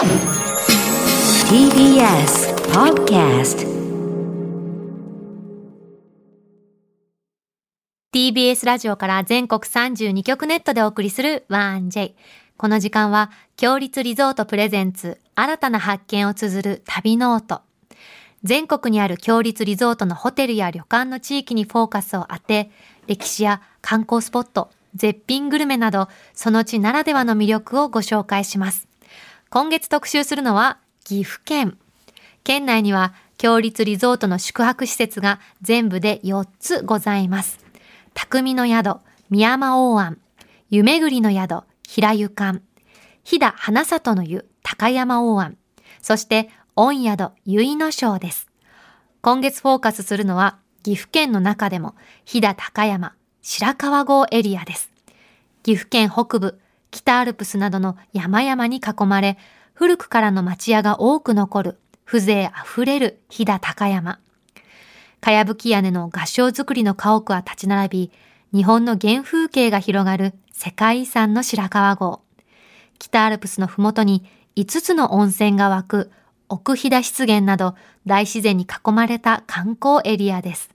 TBS Podcast TBS ラジオから全国32局ネットでお送りする 1J。この時間は、共立リゾートプレゼンツ、新たな発見を綴る旅ノオト。全国にある共立リゾートのホテルや旅館の地域にフォーカスを当て、歴史や観光スポット、絶品グルメなど、その地ならではの魅力をご紹介します。今月特集するのは、岐阜県。県内には、強立リゾートの宿泊施設が全部で4つございます。匠の宿、宮山大庵、湯巡りの宿、平湯館、飛騨花里の湯、高山大庵、そして、御宿、結野省です。今月フォーカスするのは、岐阜県の中でも、飛騨高山、白川郷エリアです。岐阜県北部、北アルプスなどの山々に囲まれ、古くからの町屋が多く残る、風情あふれる飛騨高山。かやぶき屋根の合掌造りの家屋は立ち並び、日本の原風景が広がる世界遺産の白川郷。北アルプスのふもとに5つの温泉が湧く奥飛騨湿原など大自然に囲まれた観光エリアです。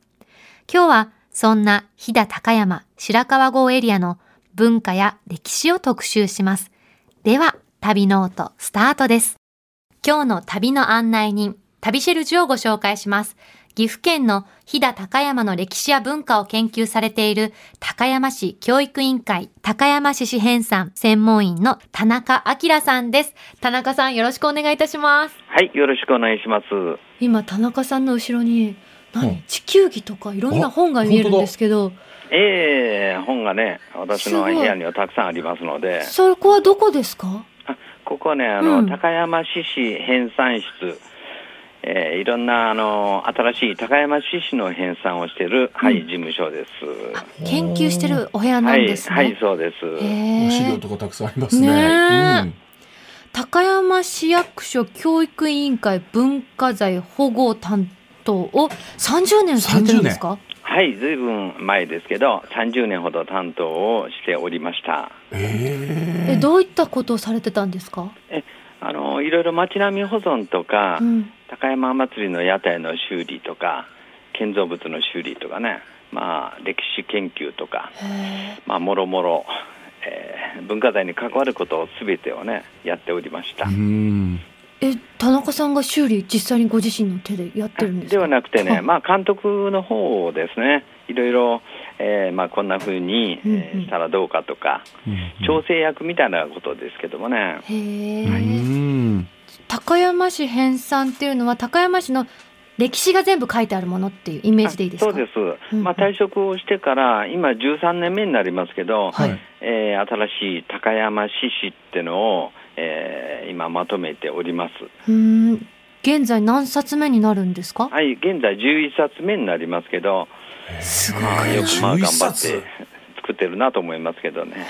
今日はそんな飛騨高山白川郷エリアの文化や歴史を特集します。では、旅ノートスタートです。今日の旅の案内人、旅シェルジュをご紹介します。岐阜県の飛騨高山の歴史や文化を研究されている高山市教育委員会高山市市編纂専門員の田中明さんです。田中さんよろしくお願いいたします。はい、よろしくお願いします。今田中さんの後ろに何、うん地球儀とかいろんな本が見えるんですけど、ええ本がね、私の部屋にはたくさんありますので、そこはどこですか？あここはね、あの、うん。高山市市編纂室、えーいろんなあの新しい高山市市の編纂をしている、はい、事務所です。あ研究してるお部屋なはい、んですね。はい、そうです。資料とかたくさんありますね。ねえ。高山市役所教育委員会文化財保護担当を30年されてるんですか？はい、ずいぶん前ですけど、30年ほど担当をしておりました。うん、ええどういったことをされてたんですか、あのいろいろ街並み保存とか、うん、高山祭りの屋台の修理とか建造物の修理とかね、まあ、歴史研究とか、へまあ、もろもろ、えー文化財に関わることをすべてをねやっておりました、うん。ええ田中さんが修理実際にご自身の手でやってるんですか？ではなくてね、あ。まあ、監督の方ですねいろいろ、えーまあ、こんなふうに、えしたらどうかとか、調整役みたいなことですけどもね、へえ、うん。高山市編纂っていうのは高山市の歴史が全部書いてあるものっていうイメージでいいですか？そうです、うんまあ、退職をしてから今13年目になりますけど、はい。えー新しい高山市史っていうのを、えー今まとめております。うーん現在何冊目になるんですか？はい、現在11冊目になりますけど、すごいまあ、よくまあ11頑張っ冊て作ってるなと思いますけどね。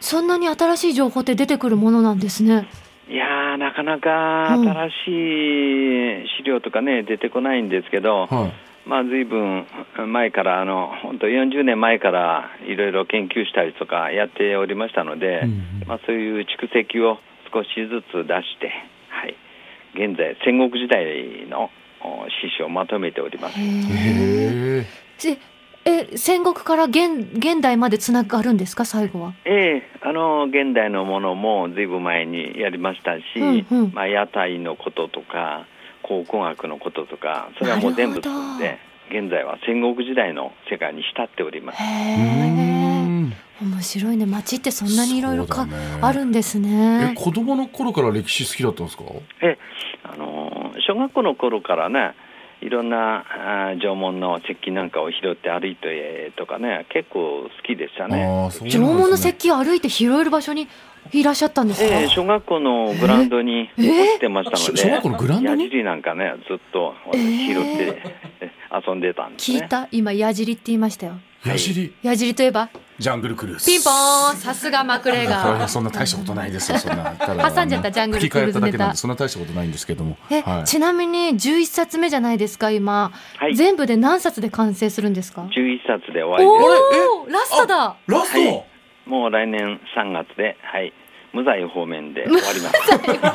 そんなに新しい情報って出てくるものなんですねいやー、なかなかうん新しい資料とかね、出てこないんですけど、はい。まあ、ずいぶん前から、あの本当、40年前からいろいろ研究したりとかやっておりましたので、うんまあ、そういう蓄積を少しずつ出して、はい、現在、戦国時代のお史書をまとめております。へえへえ。え戦国から現現代までつながるんですか？最後は。ええあの現代のものもずいぶん前にやりましたし、うんうん。まあ、屋台のこととか考古学のこととかそれはもう全部積んで現在は戦国時代の世界に浸っております。面白いね街ってそんなにいろいろか、ねあるんですえ、ね子供の頃から歴史好きだったんですか？えあの小学校の頃からねいろんなあ縄文の石器なんかを拾って歩いてとかね結構好きでしたね。ああ、そうなんです縄ね。文の石器を歩いて拾える場所にいらっしゃったんですか、ええ小学校のグラウンドにえ落ちてましたので、小学校のグラウンドに？矢尻なんかねずっとえ拾って、え 遊んでたんですね。聞いた？今矢尻って言いましたよ矢尻、矢尻といえば？ジャングルクルーズ。ピンポーンさすがマクレガそんな大したことないですよ。そんな。挟んじゃったジャングルクルーズネタ吹き替えただけなんで、そんな大したことないんですけども。ーえ、はい。ちなみに11冊目じゃないですか今、はい全部で何冊で完成するんですか？11冊で終わりです。おおラストだラスト？はいもう来年3月で、はい、無罪方面で 終わり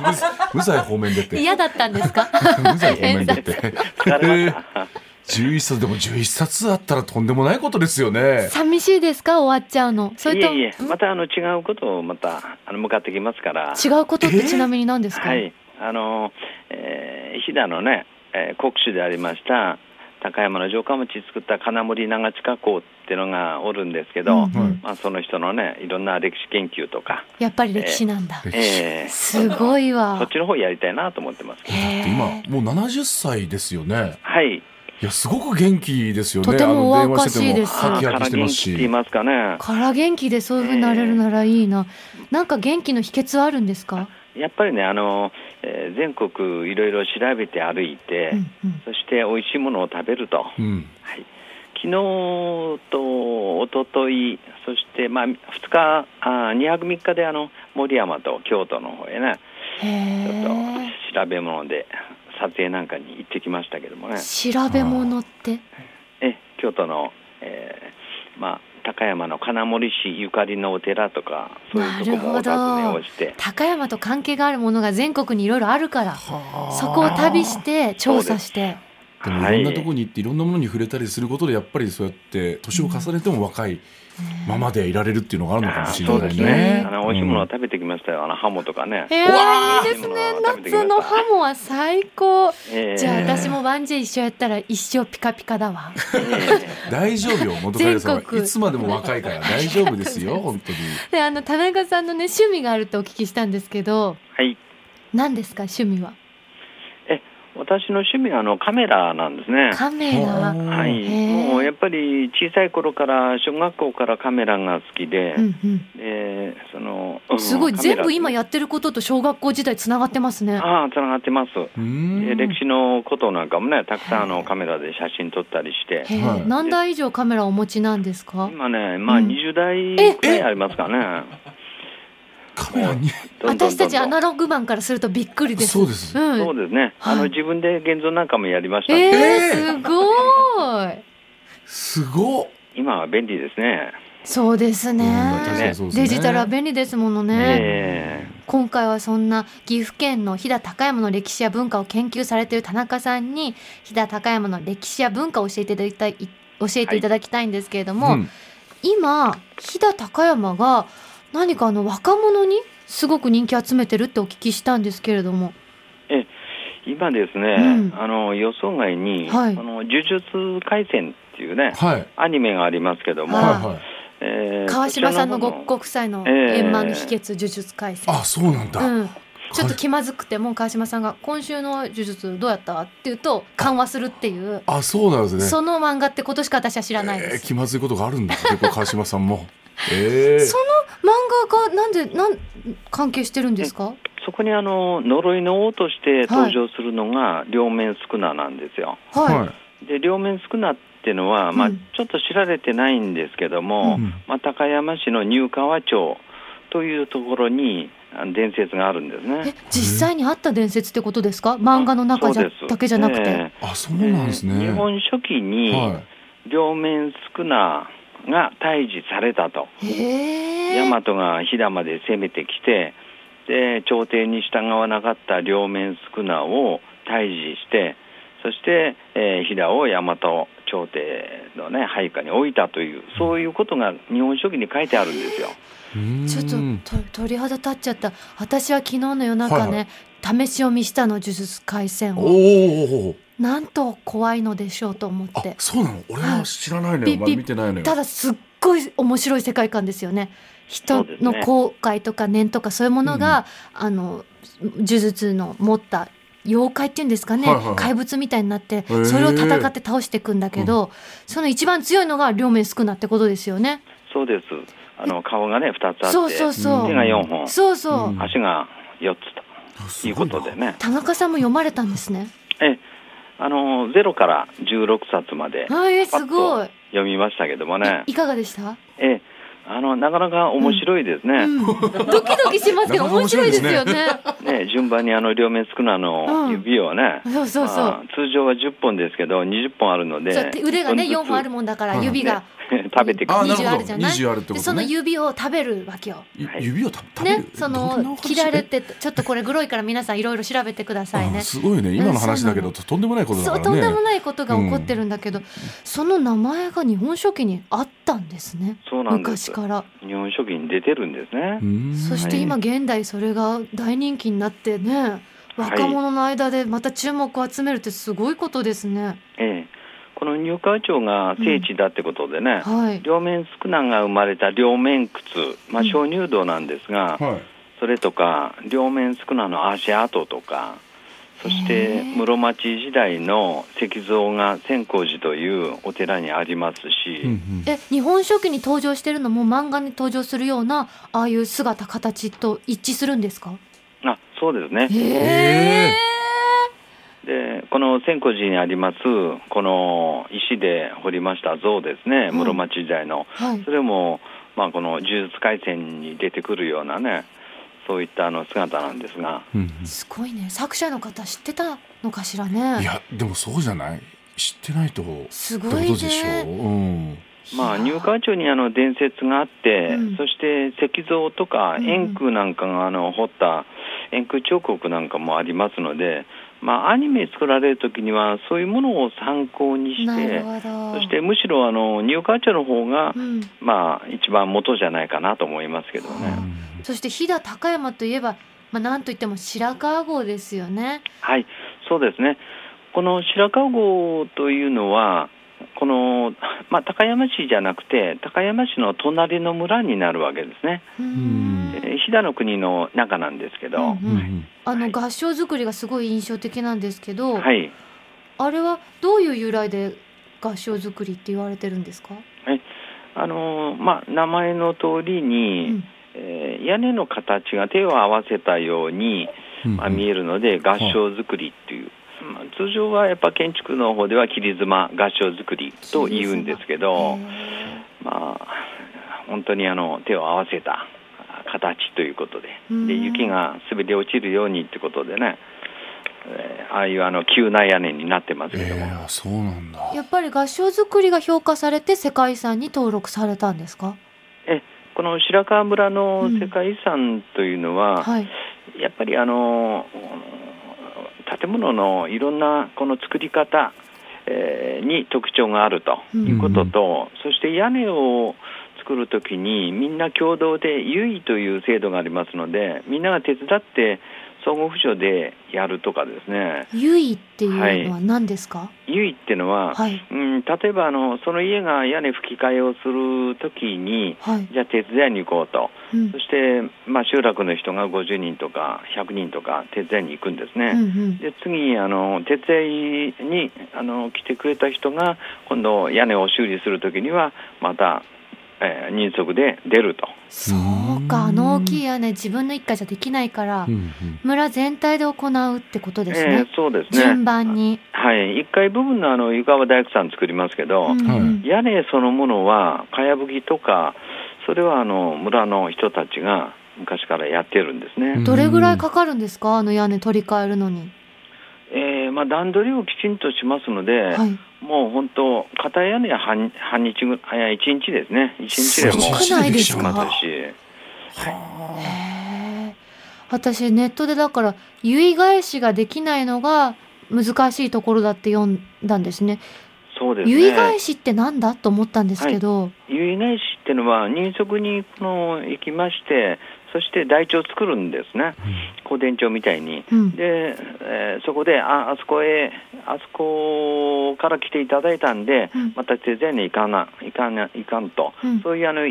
ます。無罪方面でって。嫌だったんですか？無罪方面でって。疲れました。11冊でも11冊あったらとんでもないことですよね。寂しいですか？終わっちゃうのそれといえいえ、またあの違うことをまたあの向かってきますから。違うことってちなみに何ですか、はい、あの、えー、飛騨のね、えー国主でありました高山の城下町作った金森長近公っていうのがおるんですけど、うんうん。まあ、その人のねいろんな歴史研究とか、やっぱり歴史なんだ、歴史えー。すごいそわっちの方やりたいなと思ってます。けどへー。今もう70歳ですよね。はい。いやすごく元気ですよね。とてもあのお若しいです。電話しててもハキハキからしてますし。元気って言いますかね。から元気でそういうふうになれるならいいな、なんか元気の秘訣はあるんですか、やっぱりねあの、えー全国いろいろ調べて歩いて、うんうん。そして美味しいものを食べると、うん。はい、昨日と一昨日そしてまあ2日あ2泊3日であの森山と京都の方へねへちょっとえ調べ物で撮影なんかに行ってきましたけどもね。調べ物って？え京都の、えーまあ、高山の金森市ゆかりのお寺とかそういうとこもお尋ねをして。高山と関係があるものが全国にいろいろあるからそこを旅して調査してでもいろんなところに行っていろんなものに触れたりすることでやっぱりそうやって年を重ねても若いままでいられるっていうのがあるのかもしれないね。ね。あの美味しいものを食べてきましたよ。あのハモとかね、えー、いいですね夏のハモは最高。えー。じゃあ私もワンジェ一緒やったら一生ピカピカだわ。え大丈夫よ元カレさんいつまでも若いから。大丈夫ですよ 本当に。であの田中さんのね趣味があるってお聞きしたんですけど。ーはい。何ですか趣味は？え私の趣味はあのカメラなんですね。カメラ。はい、もうやっぱり小さい頃から小学校からカメラが好きで、うんうん。でそのうんすごい。全部今やってることと小学校時代つながってますね。ああつながってます、歴史のことなんかもねたくさんあのカメラで写真撮ったりして。何台以上カメラお持ちなんですか？今ねまあうん。20台えくらいありますかね、カメラに。私たちアナログマンからするとびっくりです。そうです。うん。そうですね、あのはい自分で現像なんかもやりました。えー、えすごい。すごっ。今は便利ですね。そうですね。うん確かにそうですね。デジタルは便利ですものね、え。今回はそんな岐阜県の飛騨高山の歴史や文化を研究されている田中さんに飛騨高山の歴史や文化を教えていただきたい教えていただきたいんですけれども、うん。今飛騨高山が何かあの若者にすごく人気集めてるってお聞きしたんですけれどもえ今ですね、うんあの予想外に、はいあの呪術廻戦っていうねはいアニメがありますけども、はいはいはい。えー川島さんのごご夫妻のええ円満の秘訣呪術廻戦、あそうなんだ。うん、ちょっと気まずくても川島さんが「今週の呪術どうやった?」って言うと緩和するっていう、あそうなんですね。その漫画ってことしか私は知らないでえーす、気まずいことがあるんだ結構川島さんも。ええその漫画がなんでなん関係してるんですか？そこにあの呪いの王として登場するのが両面宿儺なんですよ。はい、はい。で両面宿儺っていうのは、まあ、うんちょっと知られてないんですけども、うん。まあ、高山市の入川町というところにあの伝説があるんですえね。実際にあった伝説ってことですか？漫画の中じゃだけじゃなくて、えあそうえなんですね。日本書紀には両面宿儺が退治されたと。大和が飛騨まで攻めてきてで朝廷に従わなかった両面宿儺を退治してそして、えー飛騨を大和朝廷の、ね、配下に置いたというそういうことが日本書紀に書いてあるんですよ。い。ちょっうんとと鳥肌立っちゃった私は昨日の夜中ね、試し読みしたの呪術廻戦おをお。なんと怖いのでしょうと思っあてそうなの？俺は知らないのよ。まだ見てないのよ。ただすっごい面白い世界観ですよね。人の後悔とか念とかそういうものが、あの呪術の持った妖怪っていうんですかね、はいはいはい。怪物みたいになってー。それを戦って倒していくんだけど、その一番強いのが両面少なってことですよね。そうです。あの顔がね2つあってそうそうそう。手が4本。そうそう、うん。足が4つということでね。田中さんも読まれたんですね。えあの0から16冊まではい、すごい。読みましたけどもねいいかがでした？えあのなかなか面白いですね。うん、ドキドキしますけど面白いですよね。ね順番にあの両面少なの指をね、そうそうそう、まあ通常は10本ですけど20本あるので腕がね4本あるももんだからうん。指が食べてくる。あなるほど。20あるじゃない？20あるってことね。でその指を食べるわけよ。いはい。指をた食べる？ね、その話切られてちょっとこれグロいから皆さんいろいろ調べてくださいね。あ。すごいね。今の話だけどうんとんでもないことだからね。とんでもないことが起こってるんだけど、その名前が日本書紀にあったんですね。そうなんです。昔から。日本書紀に出てるんですね。う。ん。そして今現代それが大人気になってね若者の間でまた注目を集めるってすごいことですね。ええ、この入川町が聖地だってことでね、はい。両面宿儺が生まれた両面窟、まあ、うん。鍾乳洞なんですが、はい。それとか両面宿儺の足跡とかそしへてえ。室町時代の石像が千光寺というお寺にありますし、うんうん。え日本書紀に登場してるのも漫画に登場するようなああいう姿形と一致するんですか？あそうですね。でこの千光寺にありますこの石で彫りました像ですね、い。室町時代の。はい。それも、まあ、この呪術廻戦に出てくるようなねそういったあの姿なんですが。うんうん。すごいね。作者の方知ってたのかしらね。いやでもそうじゃない？知ってないとすごいとでしょう、ねうん、まあ、入川町にあの伝説があって、うん。そして石像とか円空なんかがあの彫った円空彫刻なんかもありますので、まあ、アニメ作られる時にはそういうものを参考にしてそしてむしろあの入川町の方が、うんまあ、一番元じゃないかなと思いますけどね。そして飛騨高山といえば、まあ、なんといっても白川郷ですよね。はい、そうですね。この白川郷というのは、この、まあ、高山市じゃなくて、高山市の隣の村になるわけですね。飛騨の国の中なんですけど、うんうん。うんあの合唱作りがすごい印象的なんですけど、はい。あれはどういう由来で合唱作りって言われてるんですか？あのーまあ、名前の通りうに、ん。えー屋根の形が手を合わせたように、うんまあ、見えるので、合唱作りっていう。まあ、通常はやっぱ建築の方では切妻合唱作りと言うんですけど、へまあ、本当にあの手を合わせた形ということで。うん。で雪が滑り落ちるようにってことでね、えーああいうあの急な屋根になってますけども、えー、そうなんだ。ーやっぱり合唱作りが評価されて世界遺産に登録されたんですか？えこの白川村の世界遺産というのは、はい。やっぱりあの建物のいろんなこの作り方、えーに特徴があるということと、そして屋根を作るときにみんな共同で優位という制度がありますのでみんなが手伝って相互扶助でやるとかですねゆいっていうのは何ですか？優位っていうのは、はいうん、例えばあのその家が屋根吹き替えをするときにはい。じゃあ手伝いに行こうとうんそして、まあ、集落の人が50人とか100人とか手伝いに行くんですね。うんうん。で次あの手伝いにあの来てくれた人が今度屋根を修理するときにはまた、えー人足で出ると。そうか、あの大きい屋根自分の一家じゃできないから、うんうん。村全体で行うってことですえね。ーそうです順ね番に。はい。1階部分のあの床は大工さん作りますけど、うん。うん屋根そのものはかやぶきとかそれはあの村の人たちが昔からやってるんですね、うん。どれぐらいかかるんですか？あの屋根取り替えるのに。えーまあ、段取りをきちんとしますので、はい。もう本当片屋根は半半日ぐあいや一日ですね一日でも少ないですか？しますしはへえ。私ネットでだから結返しができないのが難しいところだって読んだんですね。そうですね結返しってなんだと思ったんですけど？結返しっていうのは人足にこの行きましてそして台帳を作るんですね香典帳みたいに。うん。で、えーそこでああそこへあそこから来ていただいたんで、うん。また手伝いに行かないかないかんと、うん。そういうあの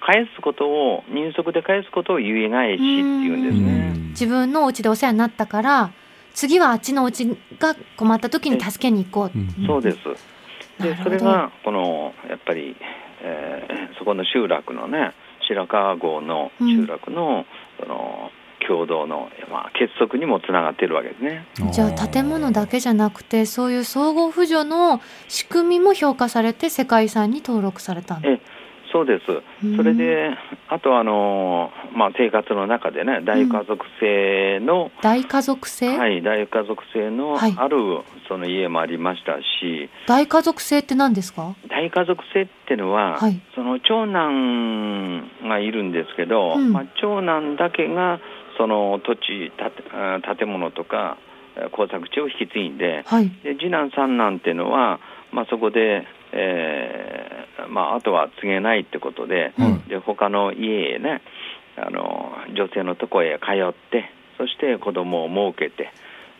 返すことを人足で返すことを結返しっていうんですね。自分のお家でお世話になったから次はあっちのお家が困った時に助けに行こう。うん。そうです。でそれがこのやっぱり、えーそこの集落のね白川郷の集落の,、その共同の、まあ、結束にもつながっているわけですね。じゃあ建物だけじゃなくてそういう総合扶助の仕組みも評価されて世界遺産に登録されたんだ。えそうです。それで、あとあの、まあ、生活の中でね、大家族制の、大家族制、はい、大家族制のはい。あるその家もありましたし、大家族制って何ですか？大家族制っていうのは、はい。その長男がいるんですけど、うん。まあ、長男だけがその土地建物とかえー工作地を引き継いではい。で次男三男っていうのは、まあ、そこで、えーまあ、あとは継げないってことで,、うんで他の家へねあの女性のとこへ通ってそして子供を設けて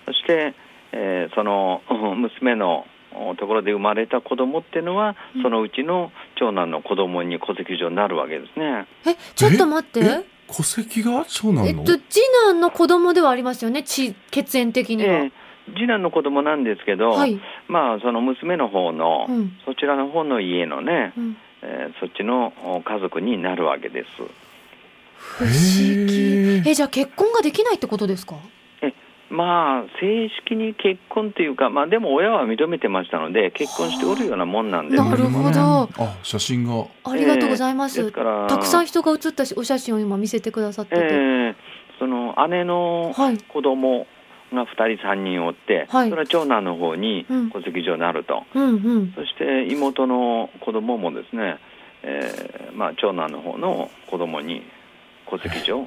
そして、えーそのうん 娘のおところで生まれた子供っていうのは、うん。そのうちの長男の子供に戸籍上になるわけですね。えちょっと待って。え？戸籍が長男の、えっと次男の子供ではありますよね？血血縁的には、えー次男の子供なんですけど、はい、まあその娘の方の、うん。そちらの方の家のね、うん、えーそっちのお家族になるわけです。不思議。えじゃあ結婚ができないってことですか？まあ正式に結婚というか、まあでも親は認めてましたので結婚しておるようなもんなんで。すなるほど。あ写真が。ありがとうございます、えーですからたくさん人が写ったしお写真を今見せてくださってて、えーその姉のはい。子供が2人3人おって、はい。それは長男の方にうん。戸籍上になると、うんうん。そして妹の子供もですね、えーまあ、長男の方の子供に戸籍上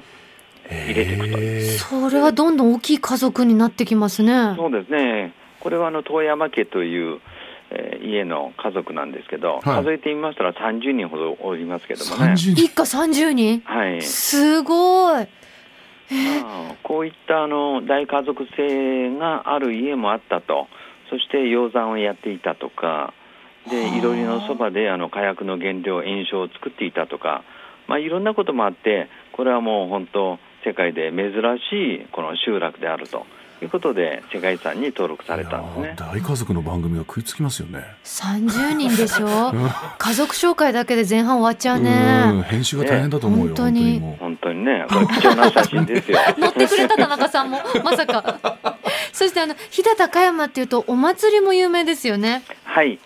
入れていくという。それはどんどん大きい家族になってきますね。そうですね。これはあの遠山家という、えー家の家族なんですけど、はい。数えてみましたら30人ほどおりますけどもね。30人。一家30人？はい。すごい。まあこういったあの大家族制がある家もあったと、そして養蚕をやっていたとか、はあ。でいろりのそばであの火薬の原料、炎症を作っていたとか、まあ、いろんなこともあって、これはもう本当、世界で珍しいこの集落であるということで、世界遺産に登録されたんですね。大家族の番組が食いつきますよね。30人でしょ？家族紹介だけで前半終わっちゃううんね編集が大変だと思うよ、ね本当に。もう。本当にね、これ貴重な写真ですよ。乗ってくれた田中さんも まさか。そしてあの飛騨高山っていうとお祭りも有名ですよね。はい。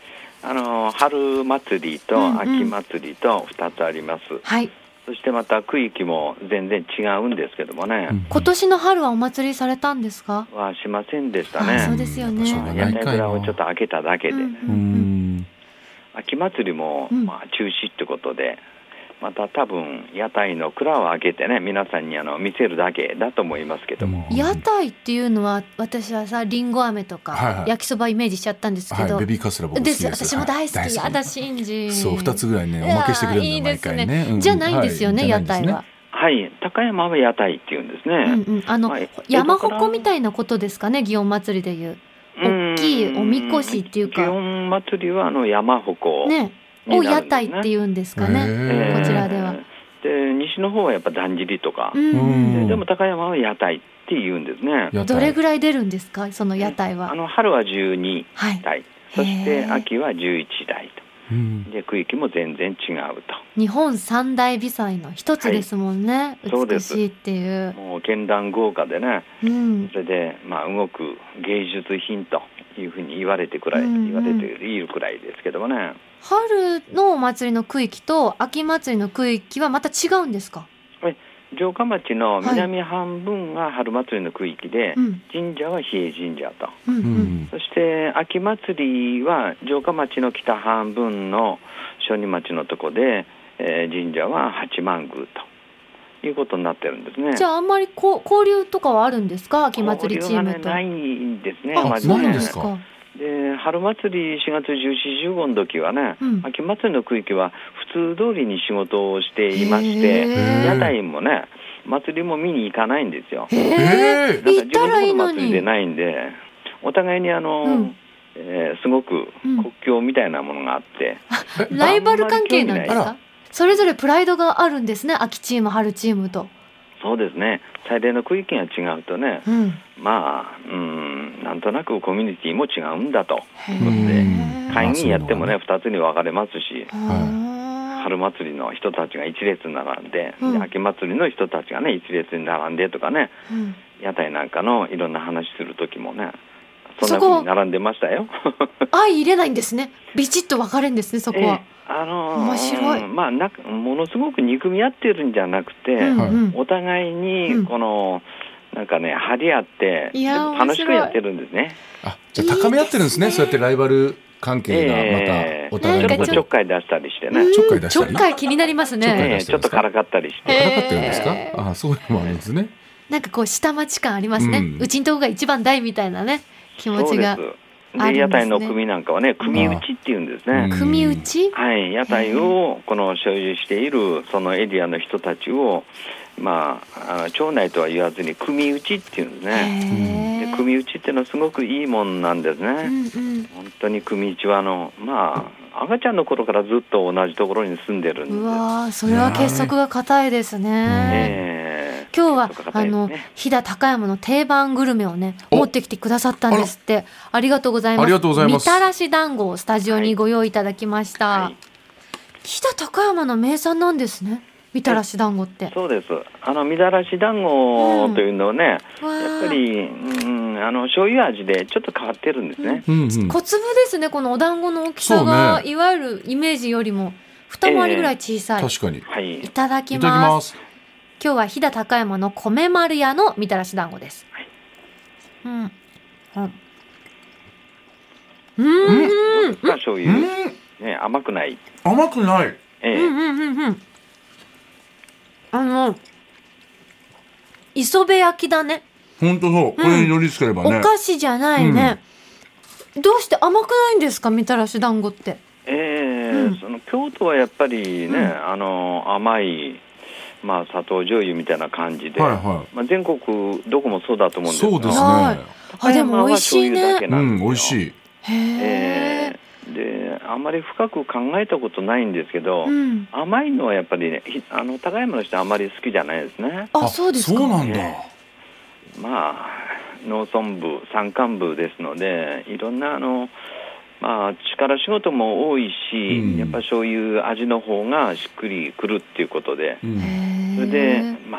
あの春祭りとうんうん。秋祭りと2つあります、はいそしてまた区域も全然違うんですけどもね、うん。今年の春はお祭りされたんですか？はしませんでしたあそうね。ですよね。屋台蔵をちょっと開けただけで、うん。うん。うーん秋祭りも、うん。まあ、中止ってことで、また多分屋台の蔵を開けてね、皆さんにあの見せるだけだと思いますけども、うん。屋台っていうのは私はさりんご飴とか、はいはい。焼きそばイメージしちゃったんですけど、はい、ベビーカステラ僕好きでです。す私も大好き、はいやだ信じそう二つぐらいねおまけしてくれるのよ毎いいいです回ね。うんじゃないんですよね、はい屋台は、はい、高山は屋台っていうんですね。うんうん、あの、はい。山鉾みたいなことですかね祇園祭りでいう。大きいおみこしっていうか。祇園祭りはあの山鉾。ね。にを屋台っていうんですかね、へーこちらでは。で西の方はやっぱだんじりとかでも高山は屋台って言うんですね。どれぐらい出るんですか？その屋台はあ。の春は12はい。台、そして秋は11台うんと、で区域も全然違うと。日本三大美祭の一つですもんね。そうです美しいっていう。もう絢爛豪華でね、うん。それでまあ動く芸術品というふうに言われてくらい、うんうん言われているくらいですけどもね。春のお祭りの区域と秋祭りの区域はまた違うんですか？城下町の南半分が春祭りの区域で、うん。神社は比叡神社と。うんう。うんんそして秋祭りは城下町の北半分の小児町のとこで、えー神社は八幡宮ということになってるんですね。じゃああんまりこう交流とかはあるんですか？秋祭りチームと。交流がねないんですね。あ、まずね春祭り4月14、15の時はね、うん秋祭りの区域は普通通りに仕事をしていまして、屋台もね、祭りも見に行かないんですよ。へえ。えー行ったらいいのになんか自分の祭りでないんで、お互いにあの、うんえーすごくうん国境みたいなものがあって、ライバル関係なんですか？それぞれプライドがあるんですね。秋チーム、春チームと。そうですね、最大の区域が違うとね、うん。まあ、うん、なんとなくコミュニティも違うんだと。会議やってもね、あ2つに分かれますし、は春祭りの人たちが一列に並んで、うんで秋祭りの人たちがね、一列に並んでとかね、い。うん屋台なんかのいろんな話する時もね、そんな風に並んでましたよ。相入れないんですね。ビチッと分かれんですね、そこは。ええあのー面白い。まあなものすごく憎み合ってるんじゃなくて、うんうん。お互いうん。にこの、なんかね張り合って楽しくやってるんですね。あじゃあ高め合ってるんですね。いいですね。そうやってライバル関係がええまたお互いちょっとちょっかい出したりしてね、うん。ちょっかい出したり？ちょっかい気になりますね。ちょっとか？らかったりして、からかってるんですか？えー。あそういうのもあるんですね。なんかこう下町感ありますね、ううんちんとこが一番大みたいなね気持ちが。そうですで屋台の組なんかはね組打ちっていうんですね、うん。組打ち？はい、屋台をこの所有しているそのエリアの人たちを、まあ、町内とは言わずに組打ちっていうんですね。で組打ちっていうのはすごくいいもんなんですね。うんうん。本当に組打ちはあのまあ赤ちゃんの頃からずっと同じところに住んでるんです。うわーそれは結束が固いですね。ええ今日は、結束があの飛騨高山の定番グルメをねお。持ってきてくださったんですって。ありがとうございます。ありがとうございます。みたらし団子をスタジオにご用意いただきました、はい。飛騨高山の名産なんですね。みたらし団子って。そうです。あのみだらし団子というのはね、わー。やっぱり、うん、あの醤油味でちょっと変わってるんですね。うんうん。小粒ですねこのお団子の大きさが、いわゆるイメージよりも二回りぐらい小さい、確かに。いはいい。ただきます今日は飛騨高山の米丸屋のみたらし団子です。はいうん。うん。うん。うん。が醤油、うんね、甘くない。甘くないええうんうんうんうん。あの、磯辺焼きだね。本当そうこれに乗りつければねお菓子じゃないね。どうして甘くないんですか？みたらし団子って。ええうんその京都はやっぱりね、うんあの甘い、まあ、砂糖醤油みたいな感じで、はいはまあ、全国どこもそうだと思うんですけどそうですはい。ねあ、でも美味しいね。高山は醤油だけなうん美味しい。へえ。ええであんまり深く考えたことないんですけど、うん。甘いのはやっぱりねひあの高山の人はあまり好きじゃないですね。あ、そうですか。そうなんだ。えまあ農村部山間部ですのでいろんなあのまあ力仕事も多いし、うん。やっぱ醤油味の方がしっくりくるっていうことで。うん。それでま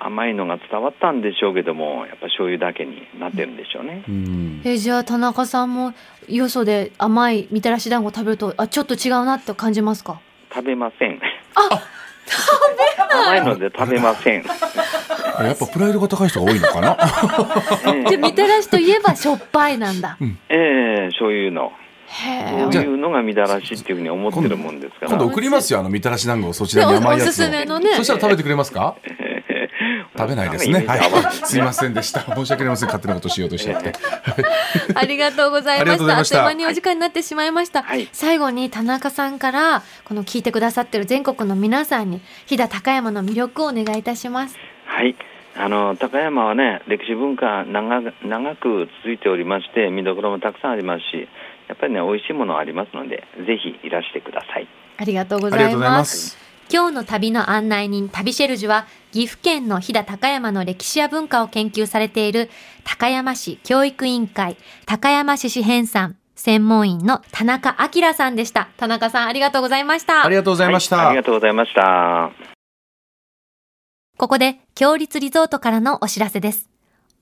あ甘いのが伝わったんでしょうけどもやっぱ醤油だけになってるんでしょうね、うん。えじゃあ田中さんもよそで甘いみたらし団子食べるとあちょっと違うなって感じますか？食べません。あ甘いので食べません、やっぱプライドが高い人が多いのかな？え じゃあみたらしといえばしょっぱいなんだ。えええ醤油の。へそうえ。いうのがみたらしっていうふうに思ってるもんですから。今度送りますよあのみたらし団子をそちらに甘いやつおすすめのね。そしたら食べてくれますか？食べないですね。はい。すいませんでした。申し訳ありません。勝手なことしようとしちゃって。ありがとうございありましたあっがとうございました。という間にお時間になってしまいました、はい。最後に田中さんからこの聞いてくださってる全国の皆さんに飛騨高山の魅力をお願いいたしますはい。あの高山はね歴史文化長く長く続いておりまして見どころもたくさんありますしやっぱりね美味しいものありますのでぜひいらしてください。ありがとうございまます。す今日の旅の案内人旅シェルジュは岐阜県の飛騨高山の歴史や文化を研究されている高山市教育委員会高山市市編纂専門員の田中明さんでした。田中さんありがとうございました。ありがとうございました、はいありがとうございましたここで、強立リゾートからのお知らせです。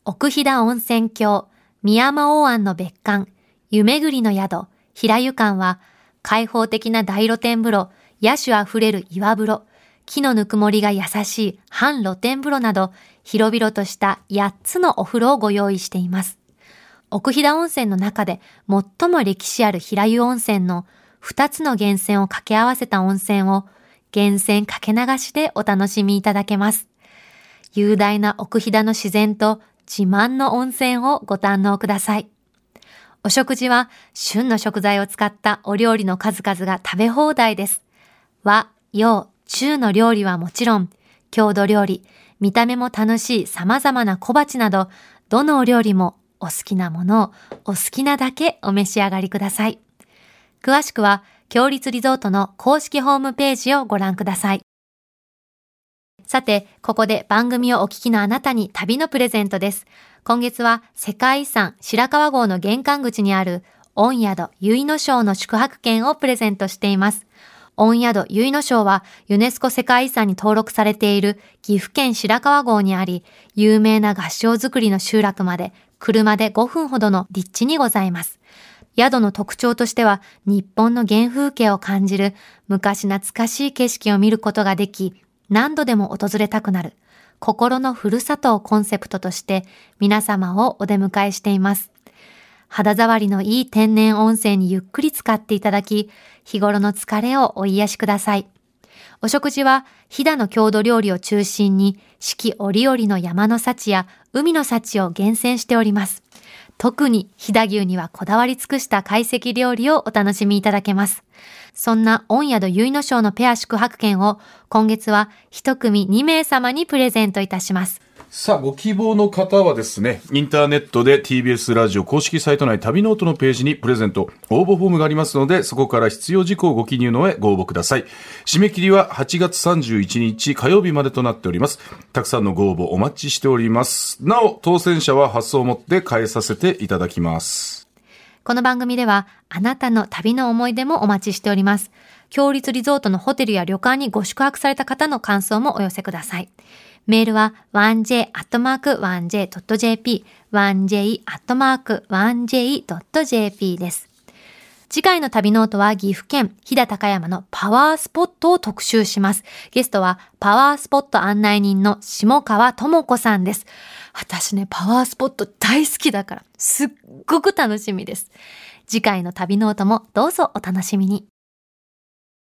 奥飛騨温泉郷、宮山大庵の別館、湯巡りの宿、平湯館は、開放的な大露天風呂、野手あふれる岩風呂、木のぬくもりが優しい半露天風呂など、広々とした8つのお風呂をご用意しています。奥飛騨温泉の中で最も歴史ある平湯温泉の2つの源泉を掛け合わせた温泉を源泉かけ流しでお楽しみいただけます。雄大な奥飛騨の自然と自慢の温泉をご堪能ください。お食事は旬の食材を使ったお料理の数々が食べ放題です。和、洋、中の料理はもちろん、郷土料理、見た目も楽しい様々な小鉢など、どのお料理もお好きなものをお好きなだけお召し上がりください。詳しくは、強立リゾートの公式ホームページをご覧ください。さて、ここで番組をお聞きのあなたに旅のプレゼントです。今月は世界遺産白川郷の玄関口にある御宿結野省の宿泊券をプレゼントしています。御宿結野省はユネスコ世界遺産に登録されている岐阜県白川郷にあり、有名な合掌造りの集落まで車で5分ほどの立地にございます。宿の特徴としては日本の原風景を感じる昔懐かしい景色を見ることができ何度でも訪れたくなる心のふるさとをコンセプトとして皆様をお出迎えしています。肌触りのいい天然温泉にゆっくり使っていただき日頃の疲れをお癒しください。お食事は飛騨の郷土料理を中心に四季折々の山の幸や海の幸を厳選しております。特に飛騨牛にはこだわり尽くした懐石料理をお楽しみいただけます。そんな御宿結の庄のペア宿泊券を今月は一組2名様にプレゼントいたします。さあ、ご希望の方はですね、インターネットで TBS ラジオ公式サイト内旅ノートのページにプレゼント、応募フォームがありますので、そこから必要事項をご記入の上ご応募ください。締め切りは8月31日火曜日までとなっております。たくさんのご応募お待ちしております。なお、当選者は発送をもって代えさせていただきます。この番組では、あなたの旅の思い出もお待ちしております。共立リゾートのホテルや旅館にご宿泊された方の感想もお寄せください。メールは 1j.1j.jp、1j.1j.jp です。次回の旅ノートは岐阜県飛騨高山のパワースポットを特集します。ゲストはパワースポット案内人の下川智子さんです。私ね、パワースポット大好きだから、すっごく楽しみです。次回の旅ノートもどうぞお楽しみに。